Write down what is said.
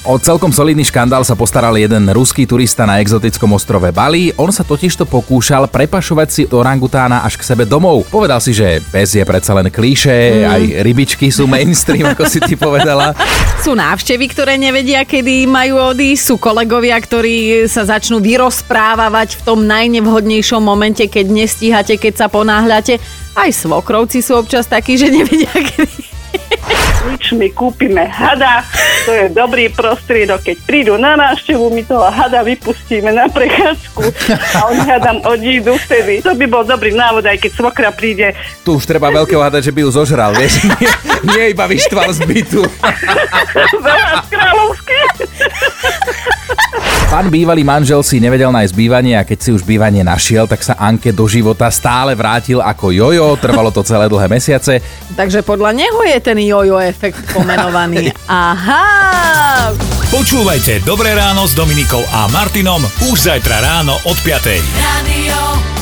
O celkom solidný škandál sa postaral jeden ruský turista na exotickom ostrove Bali. On sa totižto pokúšal prepašovať si orangutána až k sebe domov. Povedal si, že pes je predsa len klíše, mm. aj rybičky sú mainstream, ako si ty povedala. Sú návštevy, ktoré nevedia, kedy majú odísť, sú kolegovia, ktorí sa začnú vyrozprávať v tom najnevhodnejšom momente, keď nestíhate, keď sa ponáhľate. Aj svokrovci sú občas takí, že nevedia, kedy my kúpime hada, to je dobrý prostriedok, keď prídu na návštevu, my toho hada vypustíme na prechádzku a oni hadam odídu vtedy. To by bol dobrý návod, aj keď svokra príde. Tu už treba veľkého hada, že by ju zožral, vieš, nie, nie iba vyštval z bytu. Veľa kráľovské. Pán bývalý manžel si nevedel nájsť bývanie a keď si už bývanie našiel, tak sa Anke do života stále vrátil ako jojo, trvalo to celé dlhé mesiace. Takže podľa neho je ten jojo efekt pomenovaný. Aha! Počúvajte Dobré ráno s Dominikou a Martinom už zajtra ráno od 5. Radio